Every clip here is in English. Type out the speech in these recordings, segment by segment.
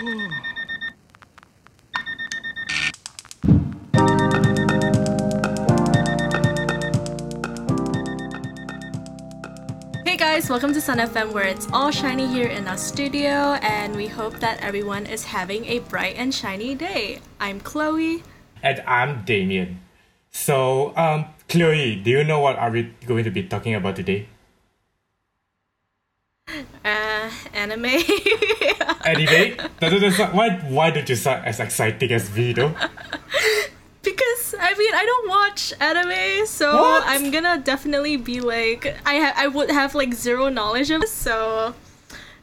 Hey guys, welcome to Sun FM where it's all shiny here in our studio and we hope that everyone is having a bright and shiny day. I'm Chloe. And I'm Damien. So, um, Chloe, do you know what are we going to be talking about today? Uh, anime. Anime? That doesn't sound- why, why don't you sound as exciting as me though? because I mean I don't watch anime, so What? I'm gonna definitely be like I ha- I would have like zero knowledge of this, so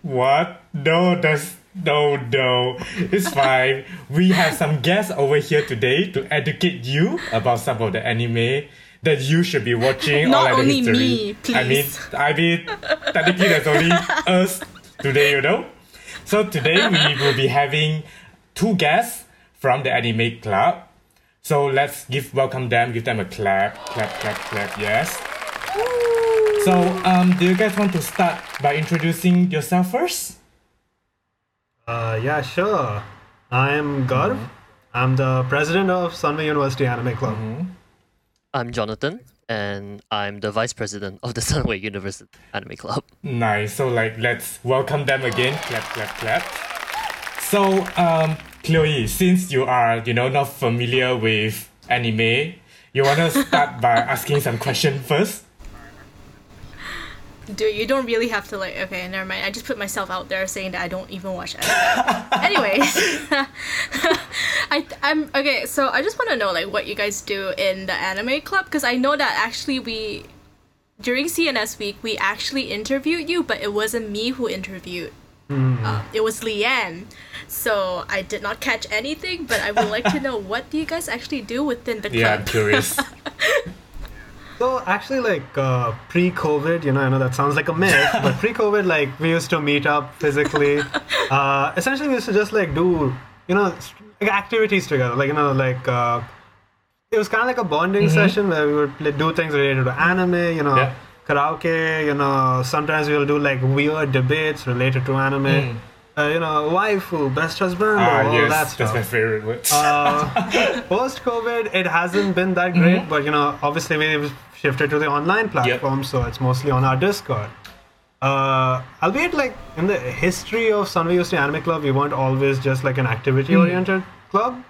What? No, that's no, no. It's fine. we have some guests over here today to educate you about some of the anime that you should be watching. Not or like the only history. me, I mean. I mean, technically there's only us today, you know. So today we will be having two guests from the anime club. So let's give welcome them, give them a clap, clap, clap, clap. Yes. So, um, do you guys want to start by introducing yourself first? Uh, yeah, sure. I'm Garv. I'm the president of Sunway University Anime Club. I'm Jonathan, and I'm the vice president of the Sunway University Anime Club. Nice. So, like, let's welcome them again. Clap, clap, clap. So, um, Chloe, since you are, you know, not familiar with anime, you wanna start by asking some questions first? Dude, you don't really have to like. Okay, never mind. I just put myself out there saying that I don't even watch anime. Anyways, I I'm okay. So I just want to know like what you guys do in the anime club because I know that actually we during CNS week we actually interviewed you, but it wasn't me who interviewed. Uh, it was Leanne. So I did not catch anything, but I would like to know what do you guys actually do within the club? Yeah, I'm curious. So, actually, like uh, pre COVID, you know, I know that sounds like a myth, but pre COVID, like we used to meet up physically. Uh, essentially, we used to just like do, you know, like, activities together. Like, you know, like uh, it was kind of like a bonding session where we would like, do things related to anime, you know. Yeah. Karaoke, you know, sometimes we'll do like weird debates related to anime. Uh, you know, waifu, best husband, Ah, all yes, that that's my favorite. Uh, post COVID, it hasn't been that great, but you know, obviously we've shifted to the online platform, so it's mostly on our Discord. Uh, albeit, like in the history of Sunway University Anime Club, we weren't always just like an activity-oriented club.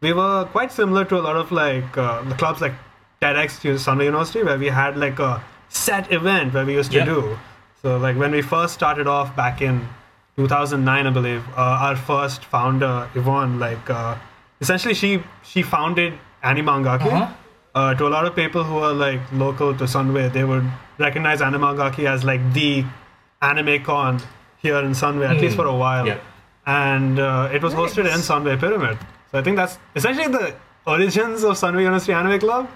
We were quite similar to a lot of like uh, the clubs like TEDx Sunway University, where we had like a set event where we used to Yeah. do. So, like when we first started off back in 2009, I believe, uh, our first founder Yvonne, like uh, essentially she she founded Animangaki. Uh-huh. Uh, to a lot of people who are like local to Sunway, they would recognize Animangaki as like the anime con here in Sunway, at least for a while. Yeah. And uh, it was hosted in Sunway Pyramid. So I think that's essentially the origins of Sunway University Anime Club.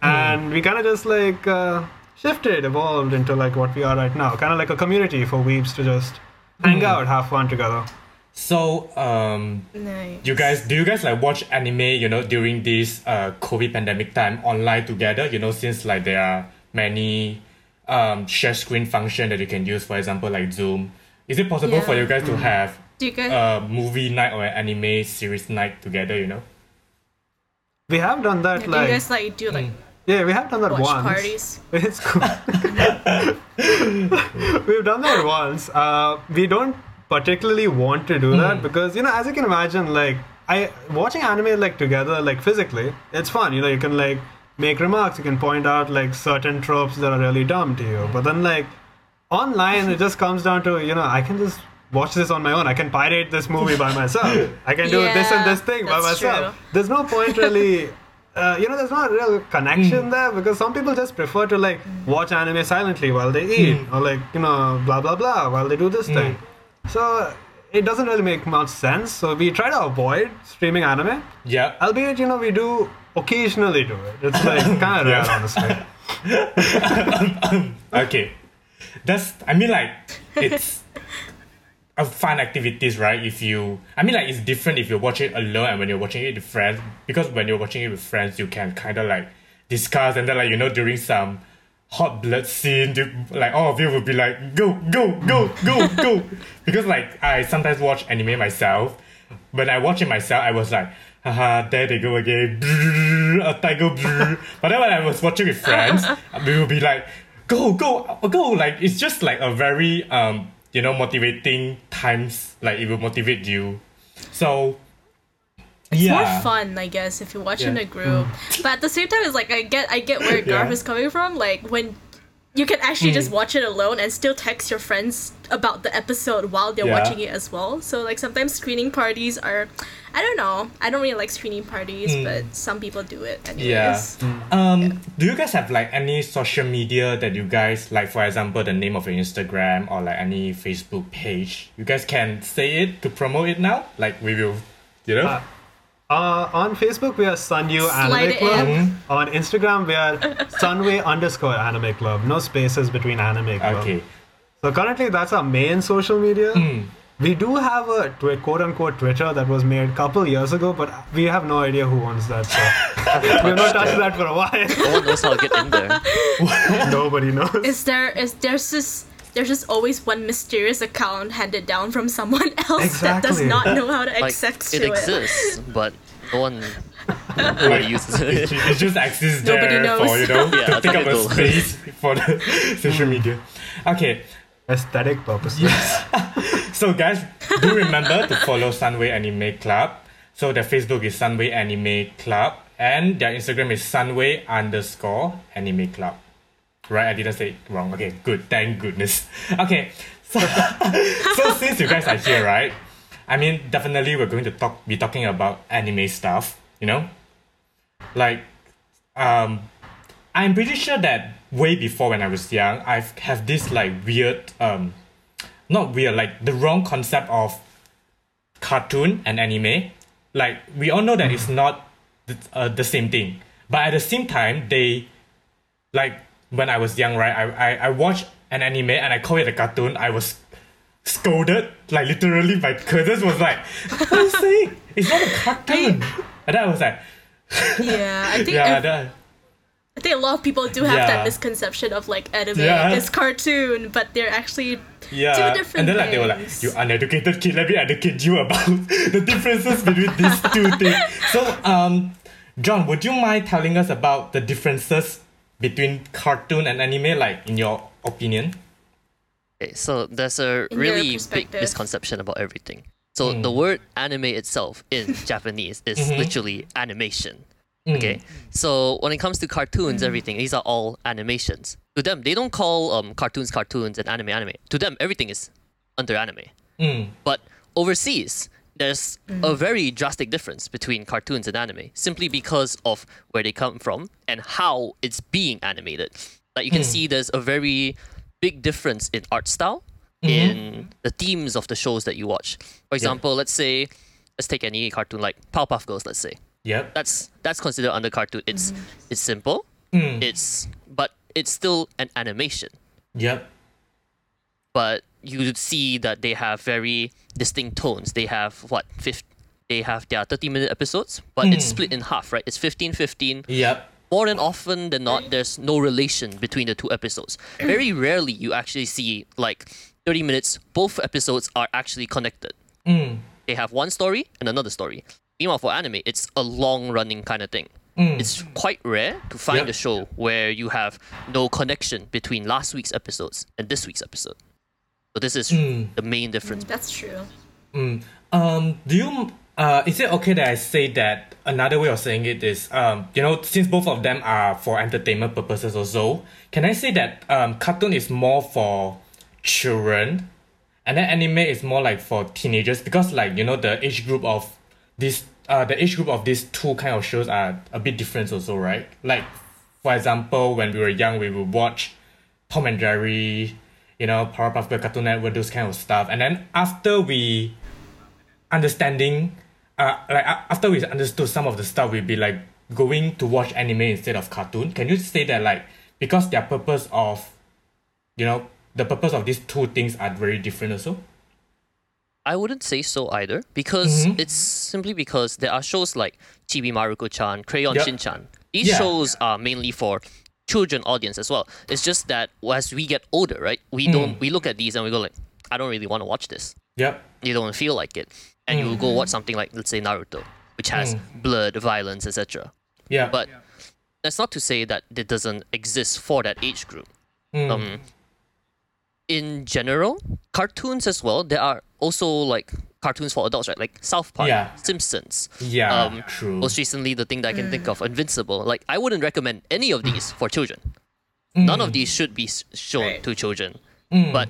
And we kind of just like uh, shifted, evolved into like what we are right now. Kind of like a community for weebs to just hang out, have fun together. So, um, Nice. you guys, do you guys like watch anime, you know, during this uh, COVID pandemic time online together? You know, since like there are many um, share screen function that you can use, for example, like Zoom. Is it possible for you guys to have Do you guys? a movie night or an anime series night together, you know? We have done that do you like guys like do like yeah, we have done that watch once. parties? It's cool. We've done that once. Uh, we don't particularly want to do that hmm. because you know, as you can imagine, like I watching anime like together, like physically, it's fun. You know, you can like make remarks, you can point out like certain tropes that are really dumb to you. But then like online, it just comes down to you know, I can just watch this on my own. I can pirate this movie by myself. I can do this and this thing by myself. true. There's no point really. Uh, you know, there's not a real connection hmm. there because some people just prefer to like watch anime silently while they eat, hmm. or like you know, blah blah blah while they do this thing. So it doesn't really make much sense. So we try to avoid streaming anime. Yeah. Albeit, you know, we do occasionally do it. It's like kind of rare, honestly. Okay. That's I mean like it's a fun activities, right? If you I mean like it's different if you watch it alone and when you're watching it with friends because when you're watching it with friends you can kinda like discuss and then like you know during some hot blood scene, to, like all of you would be like, go, go, go, go, go. because like I sometimes watch anime myself. When I watch it myself, I was like, haha, there they go again. A tiger. but then when I was watching with friends, we would be like, go, go, go. Like it's just like a very um, you know, motivating times. Like it will motivate you. So It's yeah. more fun, I guess, if you watch in a group. But at the same time, it's like I get I get where Garth Yeah. is coming from. Like when you can actually just watch it alone and still text your friends about the episode while they're Yeah. watching it as well. So like sometimes screening parties are, I don't know. I don't really like screening parties, but some people do it Yeah. anyways. Um, do you guys have like any social media that you guys like? For example, the name of your Instagram or like any Facebook page. You guys can say it to promote it now. Like we will, you know. Uh, Uh, on Facebook, we are Sunyu Slide Anime Club. in. On Instagram, we are Sunway underscore Anime Club. No spaces between Anime Club. okay. So currently, that's our main social media. Hmm. We do have a twi- quote unquote Twitter that was made a couple years ago, but we have no idea who owns that. So we've not touched that for a while. No one knows how to get in there. Nobody knows. Is there is there's this there's just always one mysterious account handed down from someone else that does not know how to Like access it It exists, but no one Like, really uses it, it. ju- it just exists Nobody there knows. for you know Yeah, to take up a space for the social hmm. media. Okay, Aesthetic purposes. So guys, do remember to follow Sunway Anime Club. So their Facebook is Sunway Anime Club and their Instagram is Sunway underscore Anime Club. Right, I didn't say it wrong. Okay, good. Thank goodness. Okay, so so since you guys are here, right? I mean, definitely we're going to talk be talking about anime stuff. You know, like um, I'm pretty sure that way before when I was young, I have this like weird um not weird, like the wrong concept of cartoon and anime. Like we all know that it's not the, uh, the same thing, but at the same time, they like when I was young, right? I I, I watched an anime and I call it a cartoon. I was scolded like literally by cousins was like, "What are you saying? It's not a cartoon." and then I was like, Yeah, I think "Yeah, I, that, I think a lot of people do have Yeah. that misconception of like anime Yeah. is cartoon, but they're actually yeah." two different things. and then like they were like, "You uneducated kid, let me educate you about the differences between these two things." So, um, John, would you mind telling us about the differences between cartoon and anime, like in your opinion? Okay, so there's a In really big misconception about everything. So the word anime itself in Japanese is literally animation. Okay, so when it comes to cartoons, everything these are all animations. To them, they don't call um, cartoons cartoons and anime anime. To them, everything is under anime. Mm. But overseas, there's a mm. very drastic difference between cartoons and anime simply because of where they come from and how it's being animated. Like you can hmm. see there's a very big difference in art style, mm-hmm. in the themes of the shows that you watch. For example, let's say let's take any cartoon like Powerpuff Girls, let's say. Yep. That's that's considered under cartoon. It's mm. it's simple. Mm. It's but it's still an animation Yep. but you would see that they have very distinct tones. They have what, 50, they have their 30 minute episodes, but it's split in half, right? It's 15 15. Yep. More than often than not, there's no relation between the two episodes. Very rarely you actually see like 30 minutes, both episodes are actually connected. Mm. They have one story and another story. Meanwhile, for anime, it's a long running kind of thing. Mm. It's quite rare to find Yep. a show where you have no connection between last week's episodes and this week's episode. So this is Mm. the main difference. that's true. Um, do you uh is it okay that I say that another way of saying it is um you know since both of them are for entertainment purposes also, can I say that um cartoon is more for children and then anime is more like for teenagers because like you know the age group of this uh the age group of these two kind of shows are a bit different also, right? Like for example, when we were young we would watch Tom and Jerry, you know, Powerpuff Girls, Cartoon Network, those kind of stuff. And then after we understanding, uh, like after we understood some of the stuff, we'd be like going to watch anime instead of cartoon. Can you say that like because their purpose of, you know, the purpose of these two things are very different also? I wouldn't say so either because Mm-hmm. it's simply because there are shows like Chibi Maruko-chan, Crayon Yep. Shin-chan. These Yeah. shows are mainly for children audience as well. It's just that as we get older, right? We don't we look at these and we go like, I don't really want to watch this. Yep. You don't feel like it, and you go watch something like let's say Naruto, which has blood, violence, etc. Yeah. But that's not to say that it doesn't exist for that age group. Mm. Um, in general, cartoons as well. There are also like cartoons for adults, right? Like South Park, Yeah. Simpsons. yeah. um, true. Most recently, the thing that I can think of, Invincible. Like I wouldn't recommend any of these for children. None of these should be shown Right. to children, Mm. but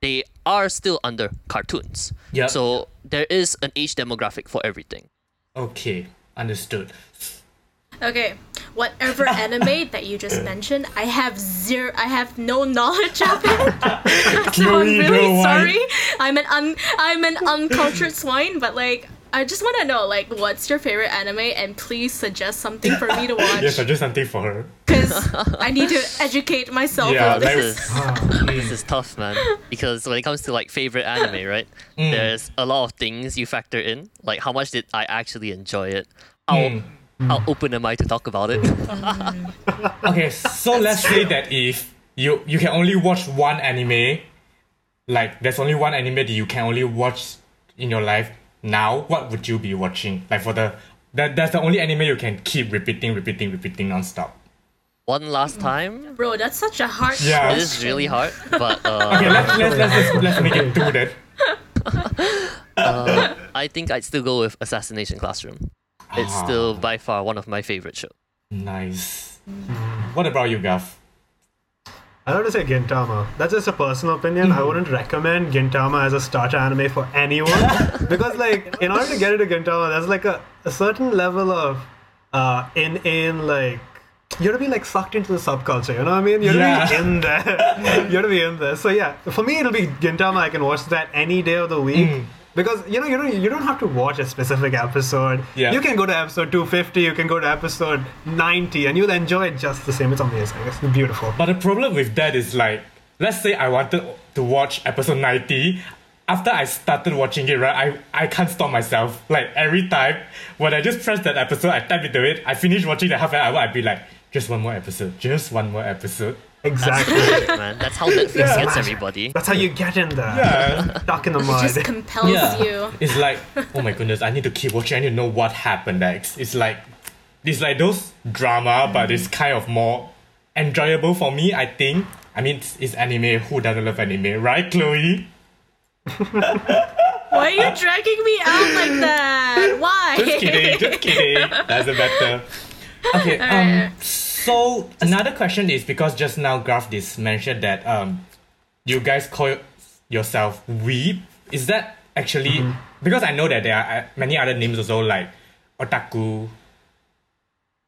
they are still under cartoons. Yep. So there is an age demographic for everything. Okay. Understood. Okay, whatever anime that you just mentioned, I have zero. I have no knowledge of it. so I'm Chloe, you know really sorry. I'm an un. I'm an uncultured swine. But like, I just want to know, like, what's your favorite anime, and please suggest something for me to watch. Yes, I do something for her. because I need to educate myself Yeah, on this. This is Mm. this is tough, man. Because when it comes to like favorite anime, right? Mm. There's a lot of things you factor in, like how much did I actually enjoy it? How Mm. How mm. open am I to talk about it? Mm. Okay, so let's say that if you you can only watch one anime, like there's only one anime that you can only watch in your life now, what would you be watching? Like for the that that's the only anime you can keep repeating, repeating, repeating nonstop. One last time. Bro, that's such a hard. Yeah. It is really hard, but uh, Okay, let's let's let's let's, let's make it two then. Uh, I think I'd still go with Assassination Classroom. It's Ah. still by far one of my favorite shows. Nice. What about you, Gav? I don't want to say Gintama. That's just a personal opinion. I wouldn't recommend Gintama as a starter anime for anyone because, like, in order to get into Gintama, there's like a, a certain level of uh, in in like you have to be like sucked into the subculture. You know what I mean? You have to Yeah. be in there. you have to be in there. So yeah, for me it'll be Gintama. I can watch that any day of the week. Because you know you don't you don't have to watch a specific episode. Yeah. You can go to episode 250, you can go to episode 90, and you'll enjoy it just the same. It's amazing. It's beautiful. But the problem with that is like, let's say I wanted to watch episode 90. After I started watching it, right, I, I can't stop myself. Like every time when I just press that episode, I type into it, I finish watching the half an hour, I'd be like, just one more episode, just one more episode. Exactly. Man, that's how Netflix Yeah. gets everybody. That's how you get in there. Yeah. Stuck in the It just compels you. It's like, oh my goodness, I need to keep watching, I need to know what happened next. It's like, it's like those drama, but it's kind of more enjoyable for me, I think. I mean, it's, it's anime, who doesn't love anime, right, Chloe? Why are you dragging me out like that? Why? Just kidding, just kidding. Doesn't matter. Okay, um, so another question is because just now Graf this mentioned that um, you guys call yourself weeb. Is that actually because I know that there are uh, many other names also like otaku,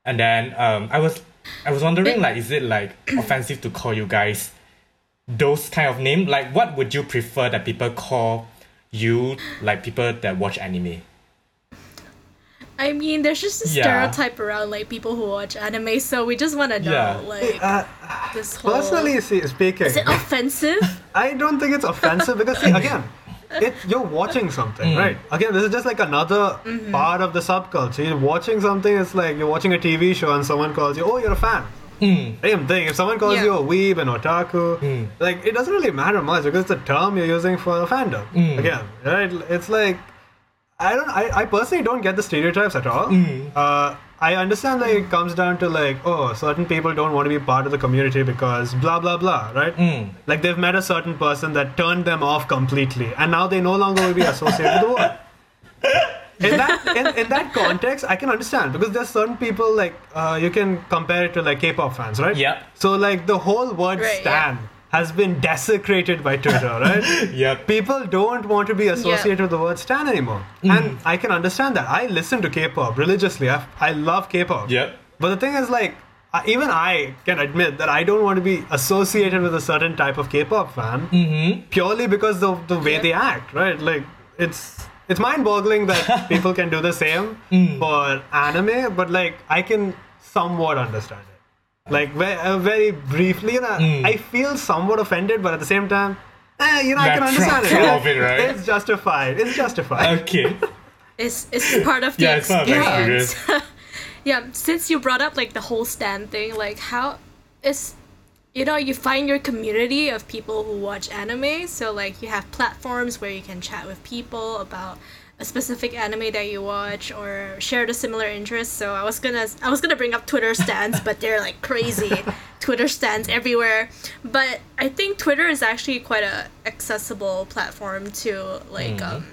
and then um, I was I was wondering like is it like offensive to call you guys those kind of name? Like what would you prefer that people call you like people that watch anime? I mean, there's just a Yeah. stereotype around like people who watch anime, so we just want to know Yeah. like Uh, this whole. personally, see, speaking, is it offensive? I don't think it's offensive because, see, again, it, you're watching something, Mm. right? Again, this is just like another part of the subculture. You're watching something, it's like you're watching a TV show and someone calls you, oh, you're a fan. Mm. Same thing. If someone calls Yeah. you a weeb and otaku, Mm. like it doesn't really matter much because it's a term you're using for a fandom. Mm. Again, right? It's like I don't. I, I personally don't get the stereotypes at all. Mm. Uh, I understand that it comes down to like, oh, certain people don't want to be part of the community because blah blah blah, right? Mm. Like they've met a certain person that turned them off completely, and now they no longer will be associated with the word. In that in, in that context, I can understand because there's certain people like uh, you can compare it to like K-pop fans, right? Yeah. So like the whole word Right, "stan" has been desecrated by Twitter, right? Yep. People don't want to be associated with the word "stan" anymore, mm. and I can understand that. I listen to K-pop religiously. I, I love K-pop. Yep. But the thing is, like, even I can admit that I don't want to be associated with a certain type of K-pop fan mm-hmm. purely because of the way Yeah. they act, right? Like, it's it's mind-boggling that people can do the same mm. for anime, but like, I can somewhat understand it. Like, very, uh, very briefly, you know, I feel somewhat offended, but at the same time, eh, you know, I can understand pro- it. pro of it, right? It's justified. It's justified. Okay. It's it's part of the Yeah, it's part of experience. Yeah, since you brought up like the whole stand thing, like how is you know, you find your community of people who watch anime, so like you have platforms where you can chat with people about a specific anime that you watch or share the similar interest. So I was gonna I was gonna bring up Twitter stands, but they're like crazy Twitter stands everywhere. But I think Twitter is actually quite a accessible platform to like mm-hmm. um,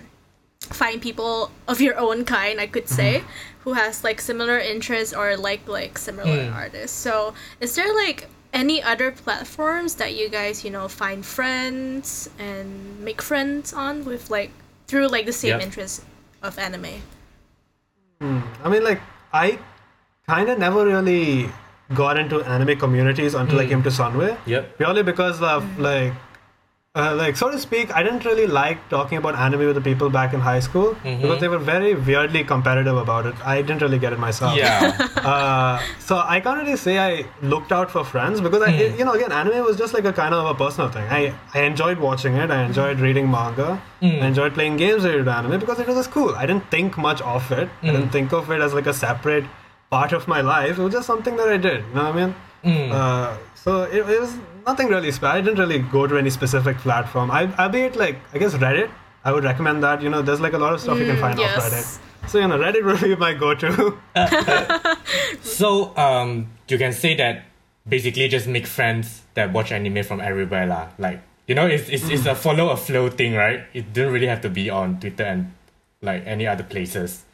find people of your own kind, I could say, mm-hmm. who has like similar interests or like like similar mm. artists. So is there like any other platforms that you guys you know find friends and make friends on with like through like the same Yep. interest of anime hmm. I mean, like, I kind of never really got into anime communities until I hmm. came to Sunway. Yep. Purely because of, hmm. like, uh, like so to speak, I didn't really like talking about anime with the people back in high school mm-hmm. because they were very weirdly competitive about it. I didn't really get it myself. Yeah. Uh, so I can't really say I looked out for friends because I, mm. you know, again, anime was just like a kind of a personal thing. I, I enjoyed watching it. I mm-hmm. enjoyed reading manga. Mm. I enjoyed playing games related to anime because it was cool. I didn't think much of it. I mm. didn't think of it as like a separate part of my life. It was just something that I did. You know what I mean? Uh, so it, it was nothing really special. I didn't really go to any specific platform. I, albeit like I guess Reddit. I would recommend that. You know, there's like a lot of stuff you can find yes. off Reddit. So you know, Reddit would be my go-to. So um, you can say that basically just make friends that watch anime from everywhere lah. Like you know, it's it's, it's a follow a flow thing, right? It didn't really have to be on Twitter and like any other places.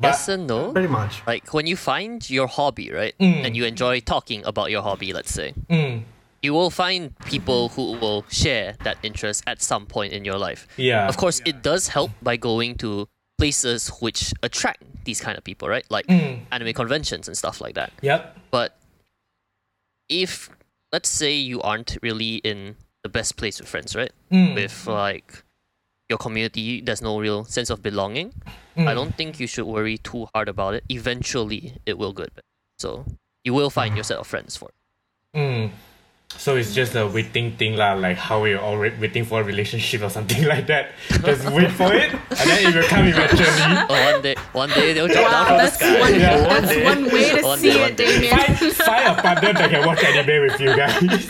But yes and no. Pretty much. Like when you find your hobby, right, and you enjoy talking about your hobby, let's say, mm, you will find people who will share that interest at some point in your life. yeah, Of course, it does help by going to places which attract these kind of people, right? Like Mm. anime conventions and stuff like that. Yep. But if let's say you aren't really in the best place with friends, right? Mm. With like your community, there's no real sense of belonging. I Mm. don't think you should worry too hard about it. Eventually, it will get better. So you will find your set of friends for it. Mm. So it's just a waiting thing lah, like how we're all wait- waiting for a relationship or something like that. Just wait for it, and then it will come eventually. Oh, one day, one day they'll drop down from the that's sky. one Yeah. that's day. one way to One see day, it damien find, find a partner that can watch anime with you guys.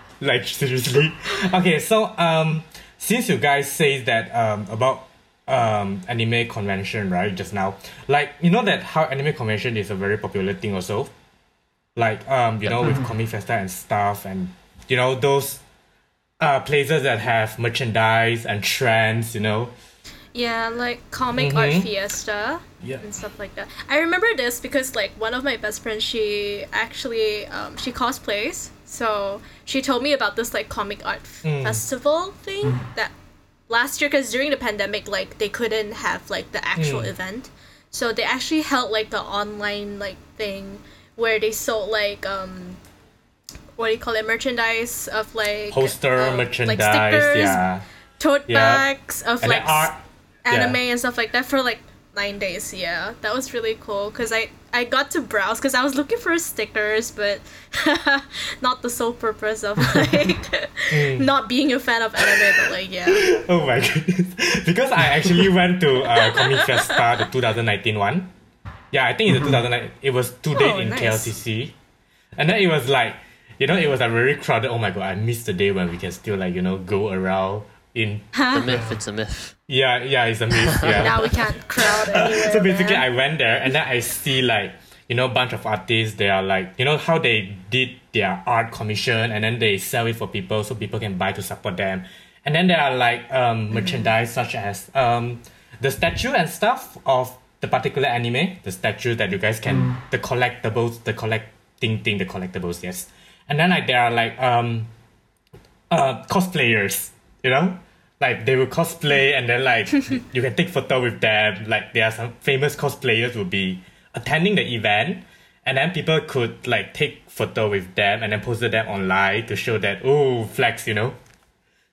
like seriously. Okay, so um, since you guys say that um about um anime convention right just now, like you know that how anime convention is a very popular thing also. Like um you know with Comic Festa and stuff and you know those uh places that have merchandise and trends you know. Yeah, like comic art Mhm. fiesta Yeah. and stuff like that. I remember this because like one of my best friends, she actually um, she cosplays, so she told me about this like comic art Mm. festival thing that last year because during the pandemic like they couldn't have like the actual Mm. event, so they actually held like the online like thing where they sold like um what do you call it merchandise of like Poster um, merchandise, like stickers, yeah. tote Yeah. bags of And like art anime Yeah. and stuff like that for like nine days. Yeah, that was really cool because I I got to browse because I was looking for stickers, but not the sole purpose of like Mm. not being a fan of anime. But like yeah, Oh my goodness. Because I actually went to uh, Comic Festa, the 2019 one. Yeah, I think it's the 2009. It was two days Oh, in nice. KLCC. And then it was like, you know, it was a very crowded. Oh my god, I missed the day when we can still like, you know, go around in. The myth, it's a myth. Yeah, yeah, it's a myth. Yeah. now we can't crowd anywhere. so basically man. I went there and then I see like you know bunch of artists they are like you know how they did their art commission and then they sell it for people so people can buy to support them and then there are like um, merchandise such as um, the statue and stuff of the particular anime the statue that you guys can the collectibles the collecting thing the collectibles yes and then like there are like um uh cosplayers you know like they will cosplay and then like you can take photo with them like there are some famous cosplayers will be attending the event and then people could like take photo with them and then posted them online to show that oh flex you know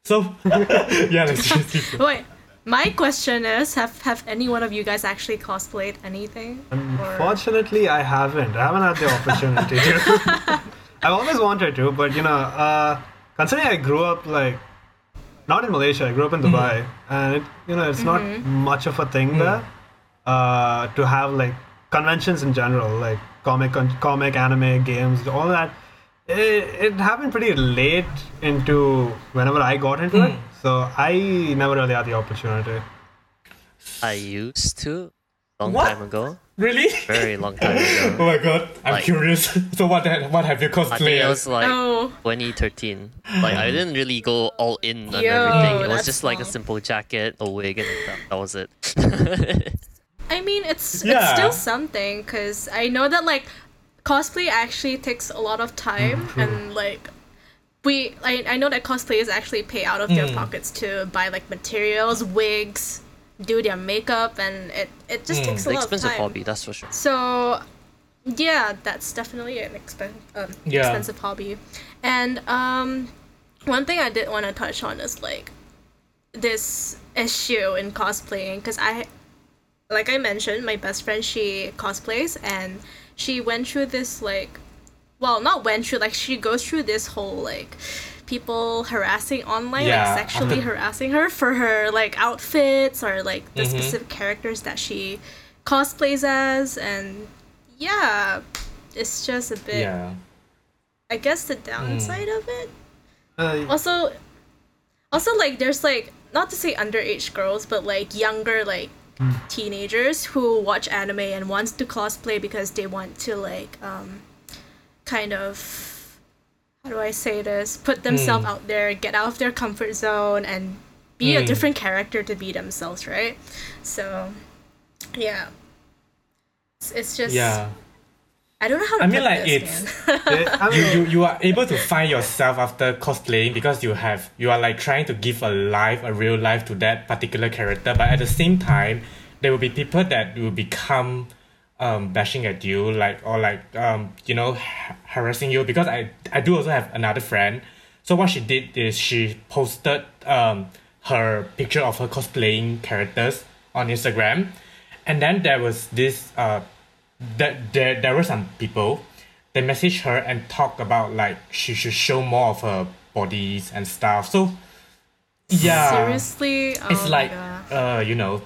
so yeah like seriously Wait, my question is: Have have any one of you guys actually cosplayed anything? Or... Unfortunately, I haven't. I haven't had the opportunity to. I've always wanted to, but you know, uh, considering I grew up like not in Malaysia, I grew up in Dubai, mm-hmm. and it, you know, it's not mm-hmm. much of a thing mm. there uh, to have like conventions in general, like comic, comic, anime, games, all that. It, it happened pretty late into whenever I got into it, mm. so I never really had the opportunity. I used to long What? time ago, Really? very long time ago. Oh my god, I'm Like- curious. so what ha- what have you I think it was like Oh. 2013. Like I didn't really go all in on Yo, everything. It was just like a simple jacket, a wig, and that, that was it. I mean, it's it's still something because I know that like cosplay actually takes a lot of time and like we I, I know that cosplayers actually pay out of their Mm. pockets to buy like materials, wigs, do their makeup, and it it just Mm. takes a the lot expensive of time. hobby, that's for sure. So, yeah, that's definitely an expen- um, Yeah. expensive hobby. And um, one thing I did want to touch on is like this issue in cosplaying because I, like I mentioned, my best friend she cosplays and she went through this like, well, not went through like she goes through this whole like people harassing online Yeah, like sexually after- harassing her for her like outfits or like the Mhm. specific characters that she cosplays as. And yeah it's just a bit Yeah. i guess the downside of it. Uh, also also like there's like not to say underage girls but like younger like teenagers who watch anime and wants to cosplay because they want to like um kind of how do i say this? Put themselves out there get out of their comfort zone and be a Mm. different character to be themselves right? So yeah. It's, it's just Yeah. i don't know how to I mean, like, this, it's- yeah, you, you you are able to find yourself after cosplaying because you have you are like trying to give a life a real life to that particular character but at the same time there will be people that will become um bashing at you like or like um you know ha- harassing you because i i do also have another friend so what she did is she posted um her picture of her cosplaying characters on instagram and then there was this uh that there there were some people they messaged her and talk about like she should show more of her bodies and stuff. So yeah, seriously oh it's like God. uh you know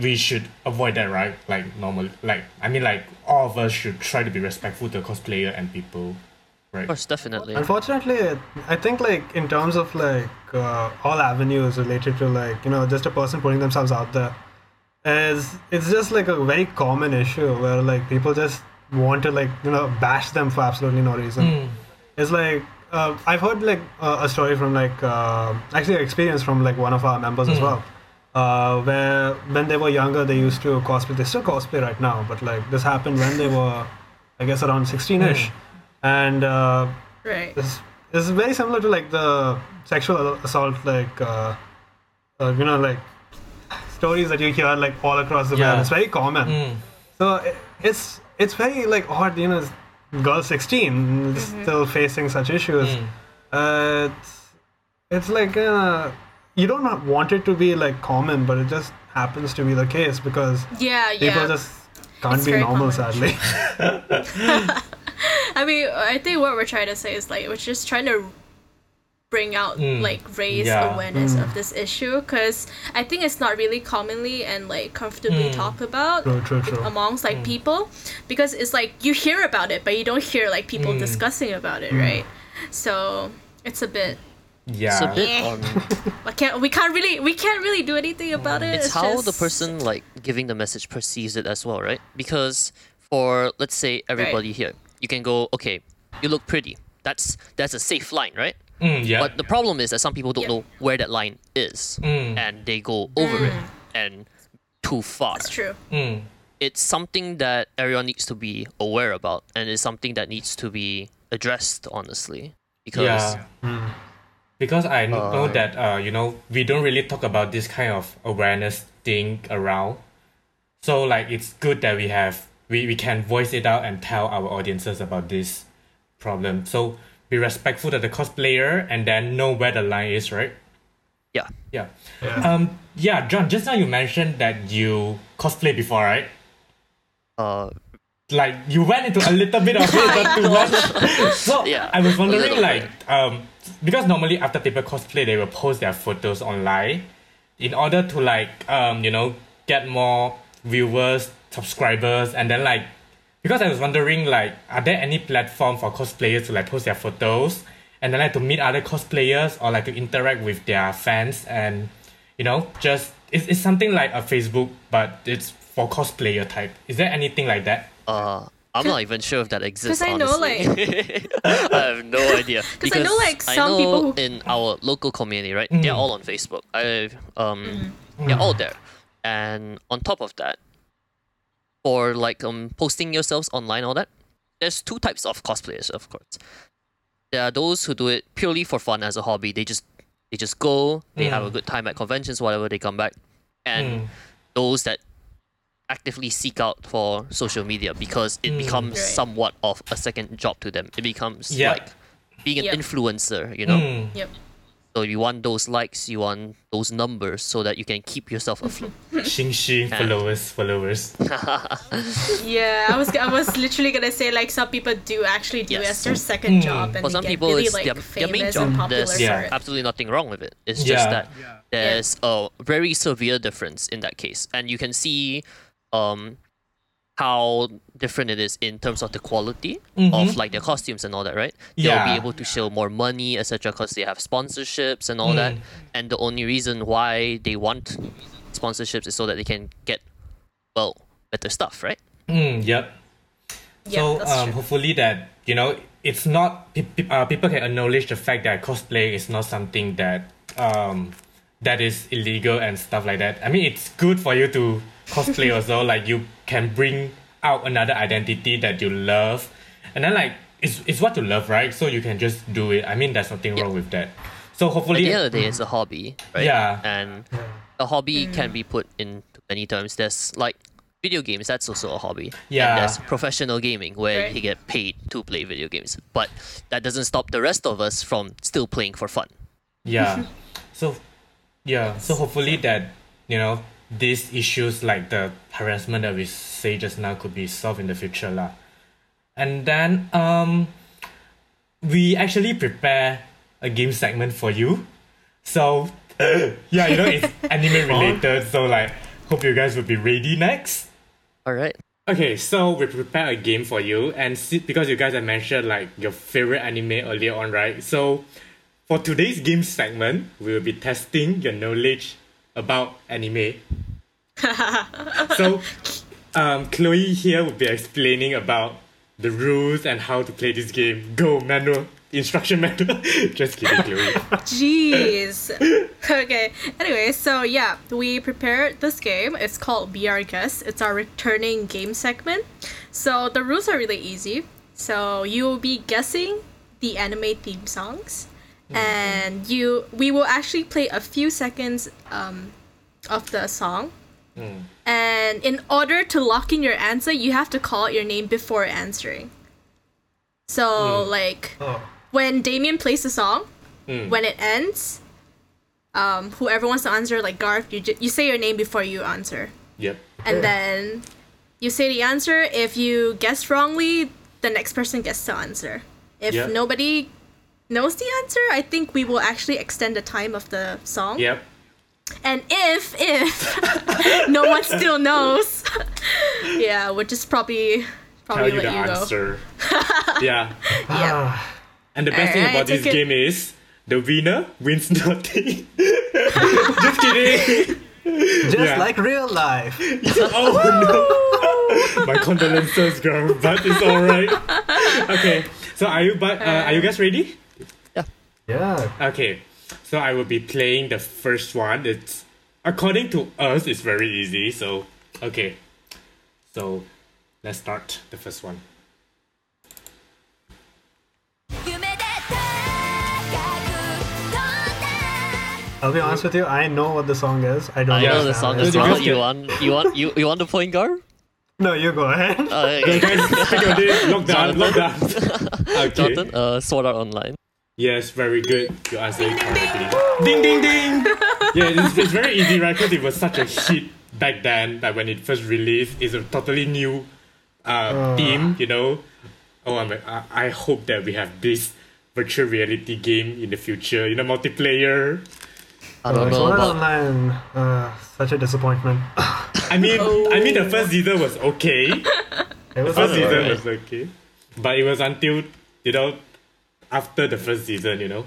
we should avoid that right like normal like I mean like all of us should try to be respectful to the cosplayer and people right Of course, definitely. Unfortunately, I think like in terms of like uh, all avenues related to like you know just a person putting themselves out there, is it's just like a very common issue where like people just want to like you know bash them for absolutely no reason. Mm. It's like uh, I've heard like uh, a story from like uh, actually experience from like one of our members as Mm. well. Uh, where when they were younger they used to cosplay. They still cosplay right now, but like this happened when they were, I guess around sixteen-ish, and uh, right this is very similar to like the sexual assault, like uh, uh, you know, like stories that you hear like all across the Yeah. world. It's very common. Mm. So i- it's it's very like odd, you know, girl 16 is still facing such issues. Mm. Uh, it's it's like uh, you don't not want it to be like common, but it just happens to be the case because yeah people yeah just can't It's be normal, common. sadly. I mean, I think what we're trying to say is like we're just trying to bring out Mm, like raise yeah. awareness of this issue because I think it's not really commonly and like comfortably Mm. talked about true, true, true. amongst like people because it's like you hear about it but you don't hear like people Mm. discussing about it, right? So it's a bit yeah It's a bit on. I can't we can't really we can't really do anything about it. It's how the person like giving the message perceives it as well, right? Because for let's say everybody here, you can go, okay, you look pretty. That's that's a safe line, right? Mm, yeah But the problem is that some people don't Yeah. know where that line is, Mm. and they go over it and too far. That's true. Mm. It's something that everyone needs to be aware about, and it's something that needs to be addressed honestly. Because Yeah. Because I kn- know Uh, that uh, you know we don't really talk about this kind of awareness thing around. So like it's good that we have we, we can voice it out and tell our audiences about this problem. So be respectful to the cosplayer and then know where the line is, right? yeah, Yeah. Yeah. Um yeah, John, just now you mentioned that you cosplay before, right? uh, like you went into a little bit of it, not too much. so Yeah, I was wondering, like, um, because normally after people cosplay, they will post their photos online in order to like, um, you know, get more viewers, subscribers, and then like because I was wondering like are there any platform for cosplayers to like post their photos and then like to meet other cosplayers or like to interact with their fans and you know just it's, it's something like a Facebook but it's for cosplayer type. Is there anything like that? Uh, I'm not even sure if that exists. 'cause I know, honestly. I have no idea. 'Cause I know, like, I some know people who- in our local community, right? They're all on Facebook. I um, they're all there, and on top of that, for like um posting yourselves online, all that, there's two types of cosplayers, of course. There are those who do it purely for fun as a hobby. They just they just go, they have a good time at conventions, whatever. They come back, and those that actively seek out for social media because it becomes Right. somewhat of a second job to them. It becomes Yeah. like being an Yep. influencer, you know. Mm. Yep. So you want those likes, you want those numbers, so that you can keep yourself afloat. Xing Xing followers, followers. Yeah, I was I was literally gonna say like some people do actually do Yes. as their second job and For some get people, really it's like their, their main famous and job. popular There's Yeah. absolutely nothing wrong with it. It's just Yeah. that there's a very severe difference in that case, and you can see um, how different it is in terms of the quality of like their costumes and all that, right? They'll be able to show more money, etc., because they have sponsorships and all that. And the only reason why they want sponsorships is so that they can get well better stuff, right? Mm, yep. Yeah, so um, hopefully that you know it's not pe- pe- uh, people can acknowledge the fact that cosplay is not something that um that is illegal and stuff like that. I mean, it's good for you to cosplay also. Like you can bring out another identity that you love, and then like it's it's what you love, right? So you can just do it. I mean, there's nothing wrong with that. So At hopefully, the end of the day, hmm. it's a hobby, right? Yeah. And a hobby can be put in many terms. There's like video games, that's also a hobby. Yeah. And there's professional gaming where Right. you get paid to play video games. But that doesn't stop the rest of us from still playing for fun. Yeah. so, yeah. So hopefully that you know these issues like the harassment that we say just now could be solved in the future lah. And then um, we actually prepare a game segment for you. So yeah, you know it's anime related. So like, hope you guys will be ready next. All right. Okay, so we prepare a game for you, and see, because you guys have mentioned like your favorite anime earlier on, right? So, for today's game segment, we will be testing your knowledge about anime. so, um, Chloe here will be explaining about the rules and how to play this game. Go manual instruction manual. Just kidding, Chloe. Jeez. okay. Anyway, so yeah, we prepared this game. It's called Be Our Guest. It's our returning game segment. So the rules are really easy. So you will be guessing the anime theme songs, and you we will actually play a few seconds um, of the song. And in order to lock in your answer, you have to call out your name before answering. So like Oh. when Damien plays the song, when it ends, um, whoever wants to answer, like Garth, you ju- you say your name before you answer, Yep. and then you say the answer. If you guess wrongly, the next person gets to answer. If Yeah. nobody knows the answer, I think we will actually extend the time of the song. Yep. And if if no one still knows, yeah, we'll just probably Tell probably you the let you go. answer. yeah. Yeah. And the best thing Alright, about this it. game is the winner wins nothing. Just kidding. Just Yeah. like real life. Oh no. My condolences, girl, but it's alright. Okay. So are you but uh, are you guys ready? Yeah. Okay, so I will be playing the first one. It's according to us, it's very easy. So okay, so let's start the first one. I'll be honest with you. I know what the song is. I don't. I know the song as well. You want, you want, you, you want the point guard? No, you go ahead. Uh, okay. Lockdown, lockdown. Okay. Jonathan, uh, Sword Art Online. Yes, very good. You answered it correctly. Ding ding ding. yeah, it's, it's very easy, right? Because it was such a hit back then. Like when it first released, it's a totally new uh, theme. You know. Oh, I'm, I I hope that we have this virtual reality game in the future. You know, multiplayer. I don't Uh, know about. Online, uh, such a disappointment. I mean, I mean, the first season was okay. It was First alright. season was okay, but it was until you know after the first season, you know.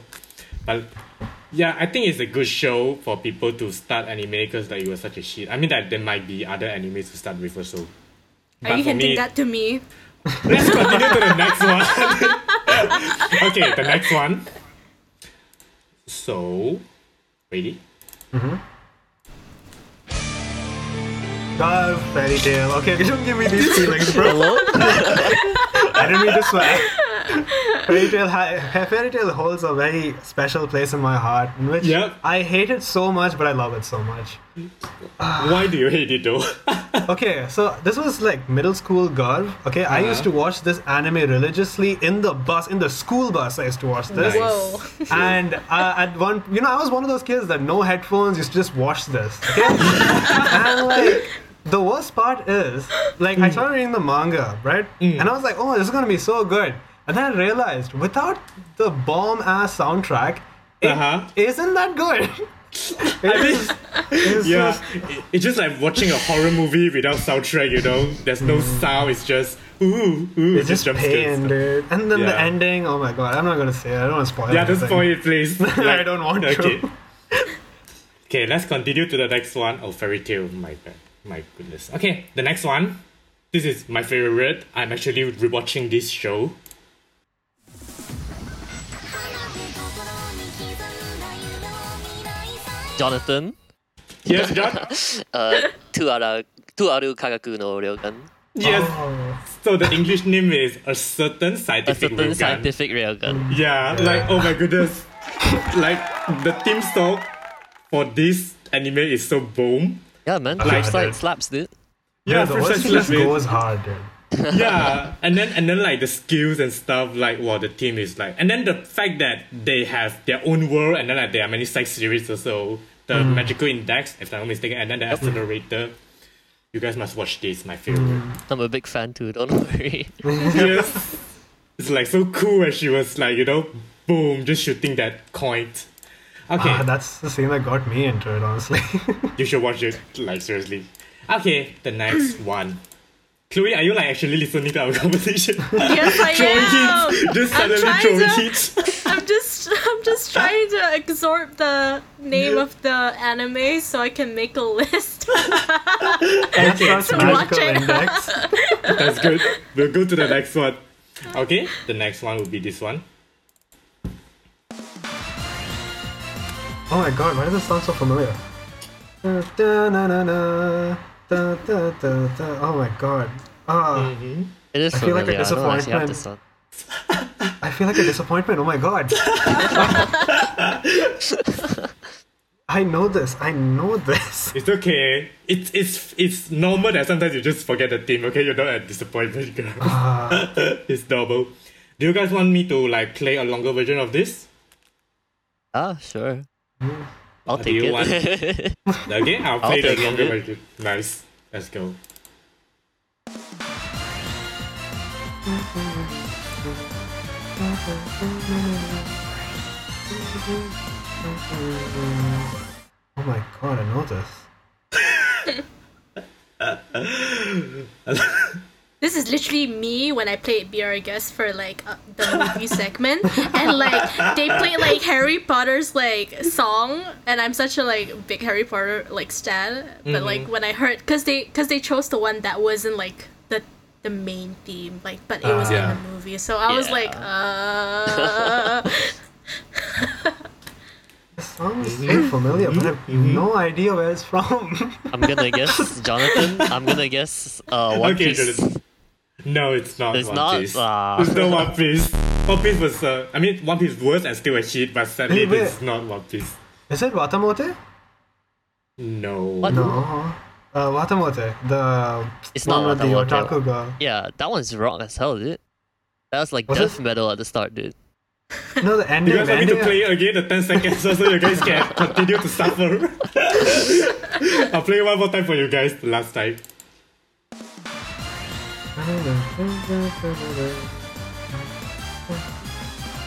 But yeah, I think it's a good show for people to start anime because like it was such a shit. I mean that there might be other animes to start with also. Are you for hinting me- that to me? Let's continue to the next one. okay, the next one. So, ready? Mm-hmm God, fairy tale. Okay, don't give me these feelings, bro. Hello? I didn't mean to swear. Fairy Tail, ha- Fairy Tail holds a very special place in my heart, in which Yep. I hate it so much, but I love it so much. Why do you hate it though? Okay, so this was like middle school girl. Okay, I used uh-huh. to watch this anime religiously in the bus, in the school bus. I used to watch this. Nice. Whoa. And uh, at one, you know, I was one of those kids that no headphones used to just watch this. Okay, and like the worst part is, like, I hmm. started reading the manga, right? Hmm. And I was like, oh, this is gonna be so good. And then I realized, without the bomb ass soundtrack, it Uh-huh. not that good. I mean, It's yeah, just- it- it's just like watching a horror movie without soundtrack. You know, there's no sound. It's just ooh, ooh. It's just scares pain, and dude. And then the ending, oh my god, I'm not gonna say it. I don't want to spoil. Yeah, don't spoil it, please. I don't want to. okay. Okay, let's continue to the next one. Oh, Fairy Tail. My bad. My goodness. Okay, the next one. This is my favorite. I'm actually rewatching this show. Jonathan. Yes, John. uh, Toaru, Toaru Kagaku no Railgun. Yes. Oh. So the English name is a certain scientific. A certain scientific Railgun. Yeah, yeah, like oh my goodness, like the theme song for this anime is so boom. Yeah, man. Like, slaps, slaps, dude. Yeah, yeah the first slaps goes hard, dude. yeah, and then and then like the skills and stuff, like wow, the team is like, and then the fact that they have their own world, and then like there are many side series also. The magical index, if I'm not mistaken, and then the accelerator. You guys must watch this, my favorite. I'm a big fan too, don't worry. yes, it's like so cool when she was like, you know, boom, just shooting that coin. Okay, Ah, that's the scene that got me into it, honestly. You should watch it, like seriously. Okay, the next one. Chloe, are you like actually listening to our conversation? Yes, I am. hints, just I'm suddenly trying throwing to- I'm just I'm just trying to absorb the name of the anime so I can make a list. That's Okay, such So magical watch it. index. that's good. We'll go to the next one. Okay, the next one will be this one. Oh my god, why does it sound so familiar? Da, da, na, na, na, da, da, da, da. Oh my god. Ah, It is I feel like a familiar. I don't actually have disappointment. I feel like a disappointment. Oh my god. I know this. I know this. It's okay. It's it's it's normal that sometimes you just forget the theme. Okay, you're not a disappointment girl. Ah. it's normal. Do you guys want me to like play a longer version of this? Ah, sure. I'll Do take you it. want- Okay, I'll I'll play the take it, longer dude. version. Nice. Let's go. Oh my god, I know this. This is literally me when I played Be Our Guest for like uh, the movie segment, and like they played like Harry Potter's like song, and I'm such a like big Harry Potter like stan. But like when I heard, cause they cause they chose the one that wasn't like the the main theme, like but it was yeah. in the movie, so I was like, uh. This sounds so familiar, but I have no idea where it's from. I'm gonna guess, Jonathan. I'm gonna guess. Uh, One Okay, Piece. Jonathan. No, it's not It's One not? Piece. Ah. It's not One Piece. One Piece was, uh, I mean, One Piece was and still a hit, but sadly, Wait, wait. it's not One Piece. Is it Watamote? No. What? No. Uh, Watamote, the It's one not with the otaku girl. Yeah, that one's wrong as hell, dude. That was like Was death it? metal at the start, dude. No, the ending. You guys the want me to play it again the 10 seconds so you guys can continue to suffer? I'll play one more time for you guys, the last time.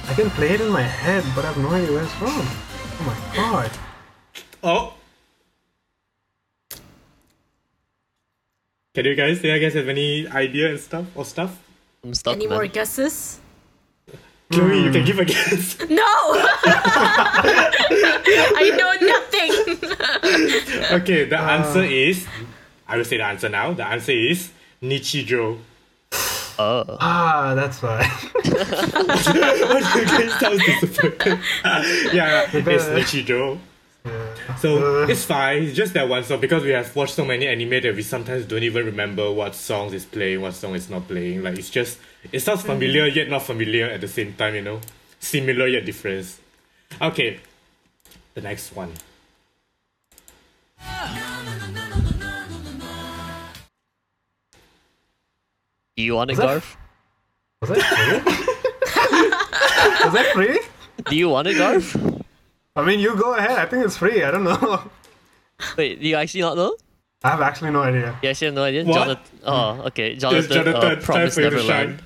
I can play it in my head, but I have no idea where it's from. Oh my god. Oh. Can you guys, do you guys have any idea and stuff or stuff? I'm stuck, Any man. more guesses? Chloe, you can hmm. give a guess. No! I know nothing! okay, the answer uh. is. I will say the answer now. The answer is Nichijou. Oh. Ah, that's why. Why do you guys sound disappointed? yeah, it's Nichijou. So it's fine. It's just that one song because we have watched so many anime that we sometimes don't even remember what songs is playing, what song is not playing. Like it's just it sounds mm. familiar yet not familiar at the same time. You know, similar yet different. Okay, the next one. Do you want it, that- Garf? Was that free? Was that free? Do you want it, Garf? I mean, you go ahead. I think it's free. I don't know. Wait, do you actually not know? I have actually no idea. You actually have no idea? What? Jonathan. Oh, okay. Yes, Jonathan, Jonathan, uh, time Promise for you to Neverland.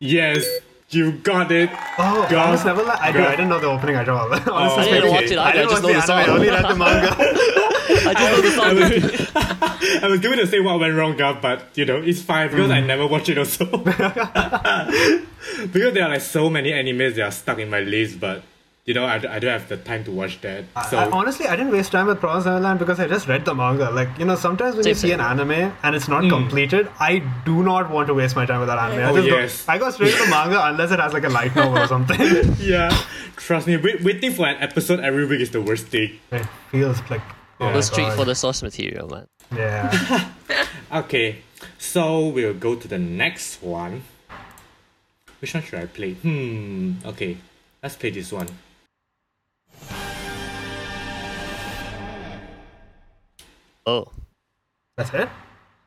Yes, you got it. Oh, Go. Promise Neverland. I, do, I didn't know the opening at all. Honestly, Oh, I didn't Okay. watch it I either. I, didn't just know the the anime. I only read the manga. I just know the song. I was going to say what went wrong, Gav, but you know it's fine because I never watch it also. because there are like so many animes that are stuck in my list, but you know I, I don't have the time to watch that. So I, honestly, I didn't waste time with Promise Neverland because I just read the manga. Like, you know, sometimes when you Same see an anime and it's not completed, I do not want to waste my time with that anime. I, Oh, just go- yes. I go straight to the manga unless it has like a light novel or something. yeah, trust me, wait, waiting for an episode every week is the worst thing. it feels like. Oh Yeah. Go straight God. for the source material, man. Yeah. Okay, so we'll go to the next one. Which one should I play? Hmm. Okay, let's play this one. Oh. That's it?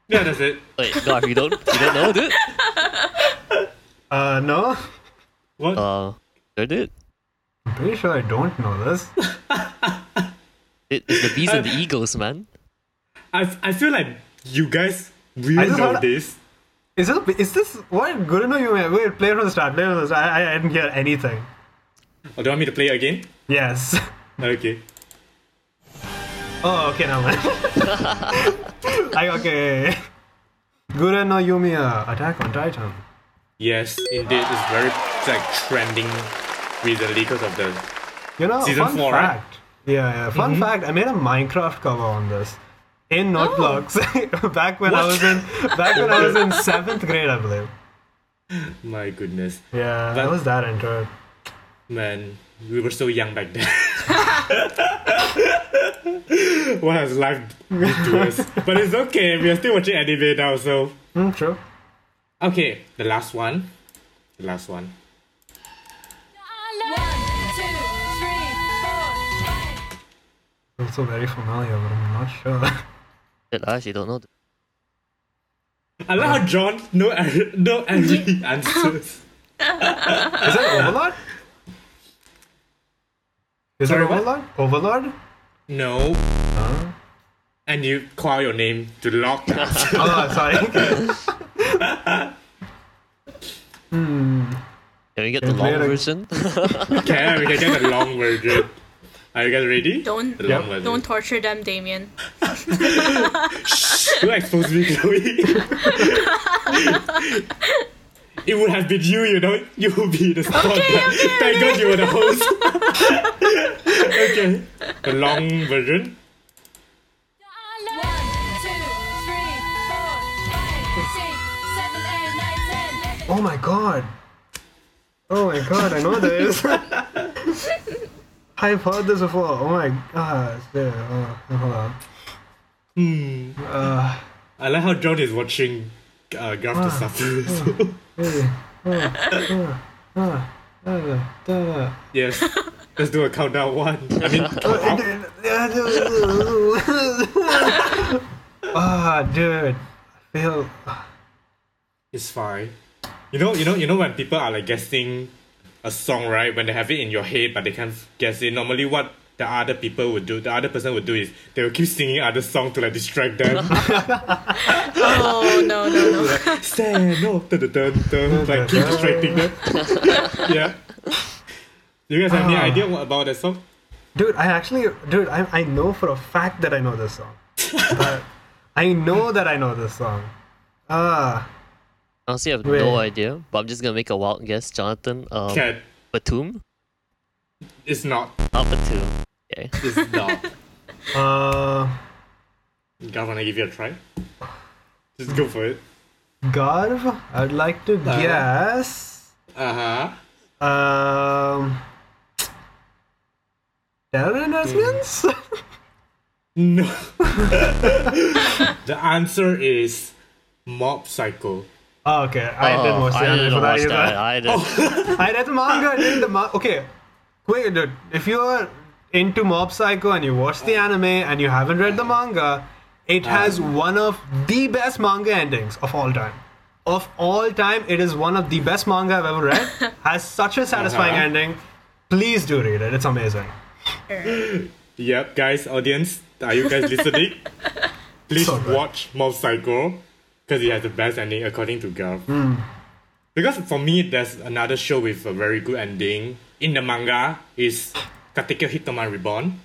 Yeah, that's it. Wait, Garf, you don't, you don't know, dude? Uh, no. What? Uh, you did. I'm pretty sure I don't know this. It, it's the bees and the eagles, man. I, I feel like you guys I really just know heard- this. Is this, is this what? Good to know you. Wait, play from the start. Play from the start. I, I, I didn't hear anything. Oh, do you want me to play again? Yes. Okay. Oh, okay, now mind. I, okay. Gurren no Yumiya, Attack on Titan. Yes, indeed, it's very it's like trending recently because of the. You know, Season fun four, right? Mm-hmm. fact. Yeah, yeah. Fun fact. I made a Minecraft cover on this in notebooks back when I was in back when I was in seventh grade, I believe. My goodness, Yeah, That- I was that into it. man, we were so young back then. what has life done to us? But it's okay. We are still watching anime now, so Hmm, true. okay. The last one, the last one. Also very familiar, but I'm not sure. Shit, I actually don't know. I like how John know every, know every answers. Is that Overlord? Is Sorry, it what? Overlord? Overlord? No, Huh? and you call your name to lock the answer. Oh, sorry. hmm. Can we get the Can we long it version? Okay, we can get the long version. Are you guys ready? Don't Yep. don't torture them, Damien. Shh, Don't expose me, Chloe. it would have been you, you know. You would be the spot. Okay, okay, Thank God you were the host. okay. The long version. Oh my god. Oh my god, I know this. I've heard this before. Oh my god. Yeah, oh, hold on. Hmm. Uh, I like how John is watching uh, Graph the Suffer. Uh, uh, uh. yes. Let's do a countdown. One. I mean, Ah, dude. I feel. it's fine. You know, you know, you know when people are like guessing a song, right? When they have it in your head, but they can't guess it. Normally, what the other people would do, the other person would do is they will keep singing other song to like distract them. Oh no no no. Stand no, dun, dun, dun, dun, like keep distracting them. yeah. Do you guys have any Ah. idea what about that song? Dude, I actually, dude, I, I know for a fact that I know this song. But I know that I know this song. Ah, Honestly, I have Wait. no idea, but I'm just gonna make a wild guess. Jonathan, um, Cat, Batum? It's not. Not Batum. Okay. It's not. uh, Gav, wanna give you a try? Just go for it. Garv, I'd like to Uh-huh. guess. Uh huh. Um, Terror in Resonance? No. the answer is Mob Psycho. oh, okay, I didn't Oh, watch I anime didn't that watch that. I didn't. I read the manga. Didn't the ma- okay, quick, dude. If you're into Mob Psycho and you watch the anime and you haven't read the manga, it has one of the best manga endings of all time. Of all time, it is one of the best manga I've ever read. has such a satisfying Uh-huh. ending. Please do read it. It's amazing. Yep, guys, audience, are you guys listening? Please So watch Mob Psycho because it has the best ending according to Gav. Hmm. Because for me, there's another show with a very good ending in the manga is Katekyo Hitman Reborn.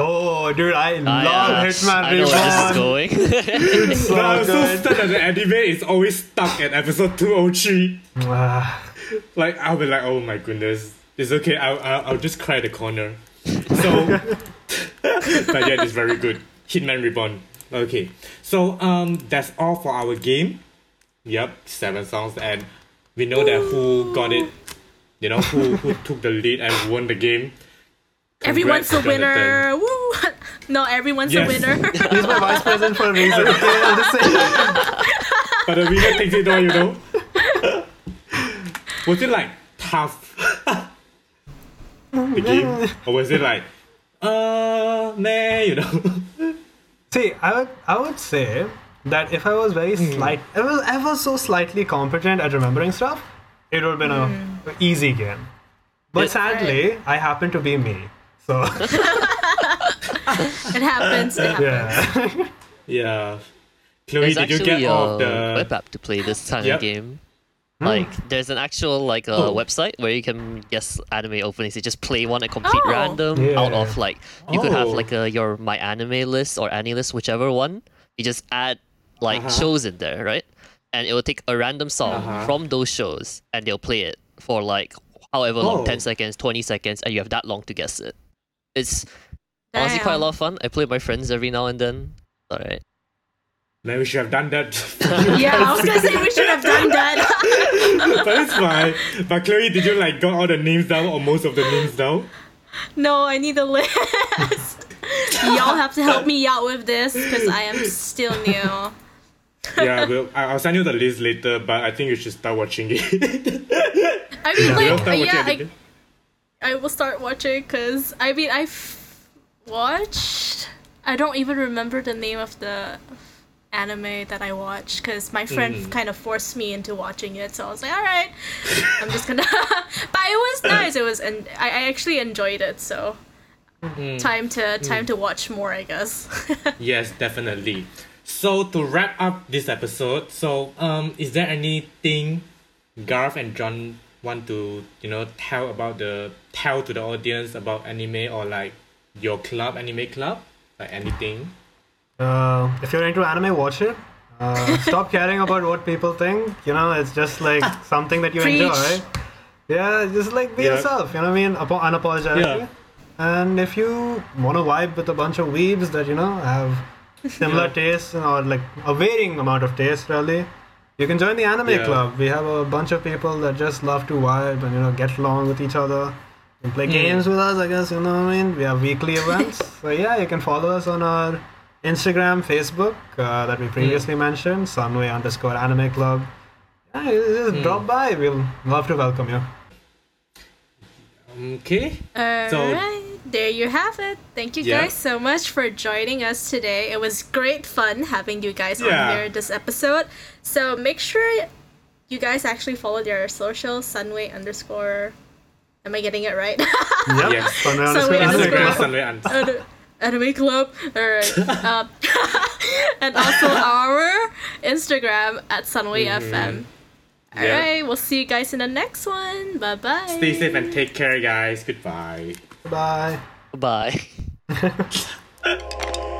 Oh, dude, I I, love uh, Hitman I know where this is going. So but I'm so good. sad that the anime is always stuck at episode 203. Ah, Like, I'll be like, oh my goodness, it's okay, I'll, I'll, I'll just cry at the corner. So, but yeah, it's very good. Hitman Reborn. Okay, so um, that's all for our game. Yep, seven songs, and we know that who got it. You know who who took the lead and won the game. Everyone's a Congrats, winner. Woo! No, everyone's Yes. a winner. he's my vice president for a reason. Okay, I'm just saying. But the winner takes it all, you know. was it like tough? the game, or was it like, uh, man, you know? See, I would, I would say that if I was very hmm. slight, if I was ever so slightly competent at remembering stuff, it would have been a hmm. easy game. But Yeah. sadly, I happen to be me. So it happens. It happens. yeah, yeah. Chloe, There's did you get all a of the? web app to play this kind Yep. of game. Hmm? Like, there's an actual like a Oh. website where you can guess anime openings. You just play one at complete Oh. random Yeah. out of like you could have Oh. like a your my anime list or any list, whichever one. You just add like Uh-huh. shows in there, right? And it will take a random song Uh-huh. from those shows and they'll play it for like however long, Oh. ten seconds, twenty seconds, and you have that long to guess it. It's honestly quite a lot of fun. I play with my friends every now and then. Alright. Man, we should have done that. Yeah, I was gonna say we should have done that. but it's fine. But Chloe, did you like got all the names down or most of the names down? no, I need a list. Y'all have to help me out with this because I am still new. Yeah, we'll, I- I'll send you the list later. But I think you should start watching it. I mean, You'll like, start watching yeah, I. I will start watching because I mean I've watched. I don't even remember the name of the anime that I watched because my friend Mm. kind of forced me into watching it. So I was like, all right, I'm just gonna. but it was nice. It was, and I, I actually enjoyed it. So Mm. time to time to watch more, I guess. Yes, definitely. So to wrap up this episode, so um, is there anything Garth and John want to you know tell about the tell to the audience about anime or like your club, anime club, like anything? uh, if you're into anime, watch it. Uh, stop caring about what people think. You know, it's just like something that you Preach. enjoy. Yeah, just like be Yeah. yourself. You know what I mean? Apo- unapologetically. Yeah. And if you want to vibe with a bunch of weebs that you know have similar Yeah. tastes or like a varying amount of taste, really, you can join the anime Yeah. club. We have a bunch of people that just love to vibe and you know get along with each other and play hmm. games with us. I guess you know what I mean. We have weekly events, so yeah, you can follow us on our Instagram, Facebook uh, that we hmm. previously mentioned, Sunway underscore Anime Club. Yeah, you just hmm. drop by. We'll love to welcome you. Okay. Alright, there you have it. Thank you Yeah. guys so much for joining us today. It was great fun having you guys Yeah. on here this episode. So make sure you guys actually follow their social, Sunway underscore. Am I getting it right? Yep. Yes. Sunway Sunway underscore underscore- Sunway Anime Club. Alright. Um, and also our Instagram at Sunway FM. Mm-hmm. Yeah. Alright, we'll see you guys in the next one. Bye bye. Stay safe and take care, guys. Goodbye. Bye. Bye.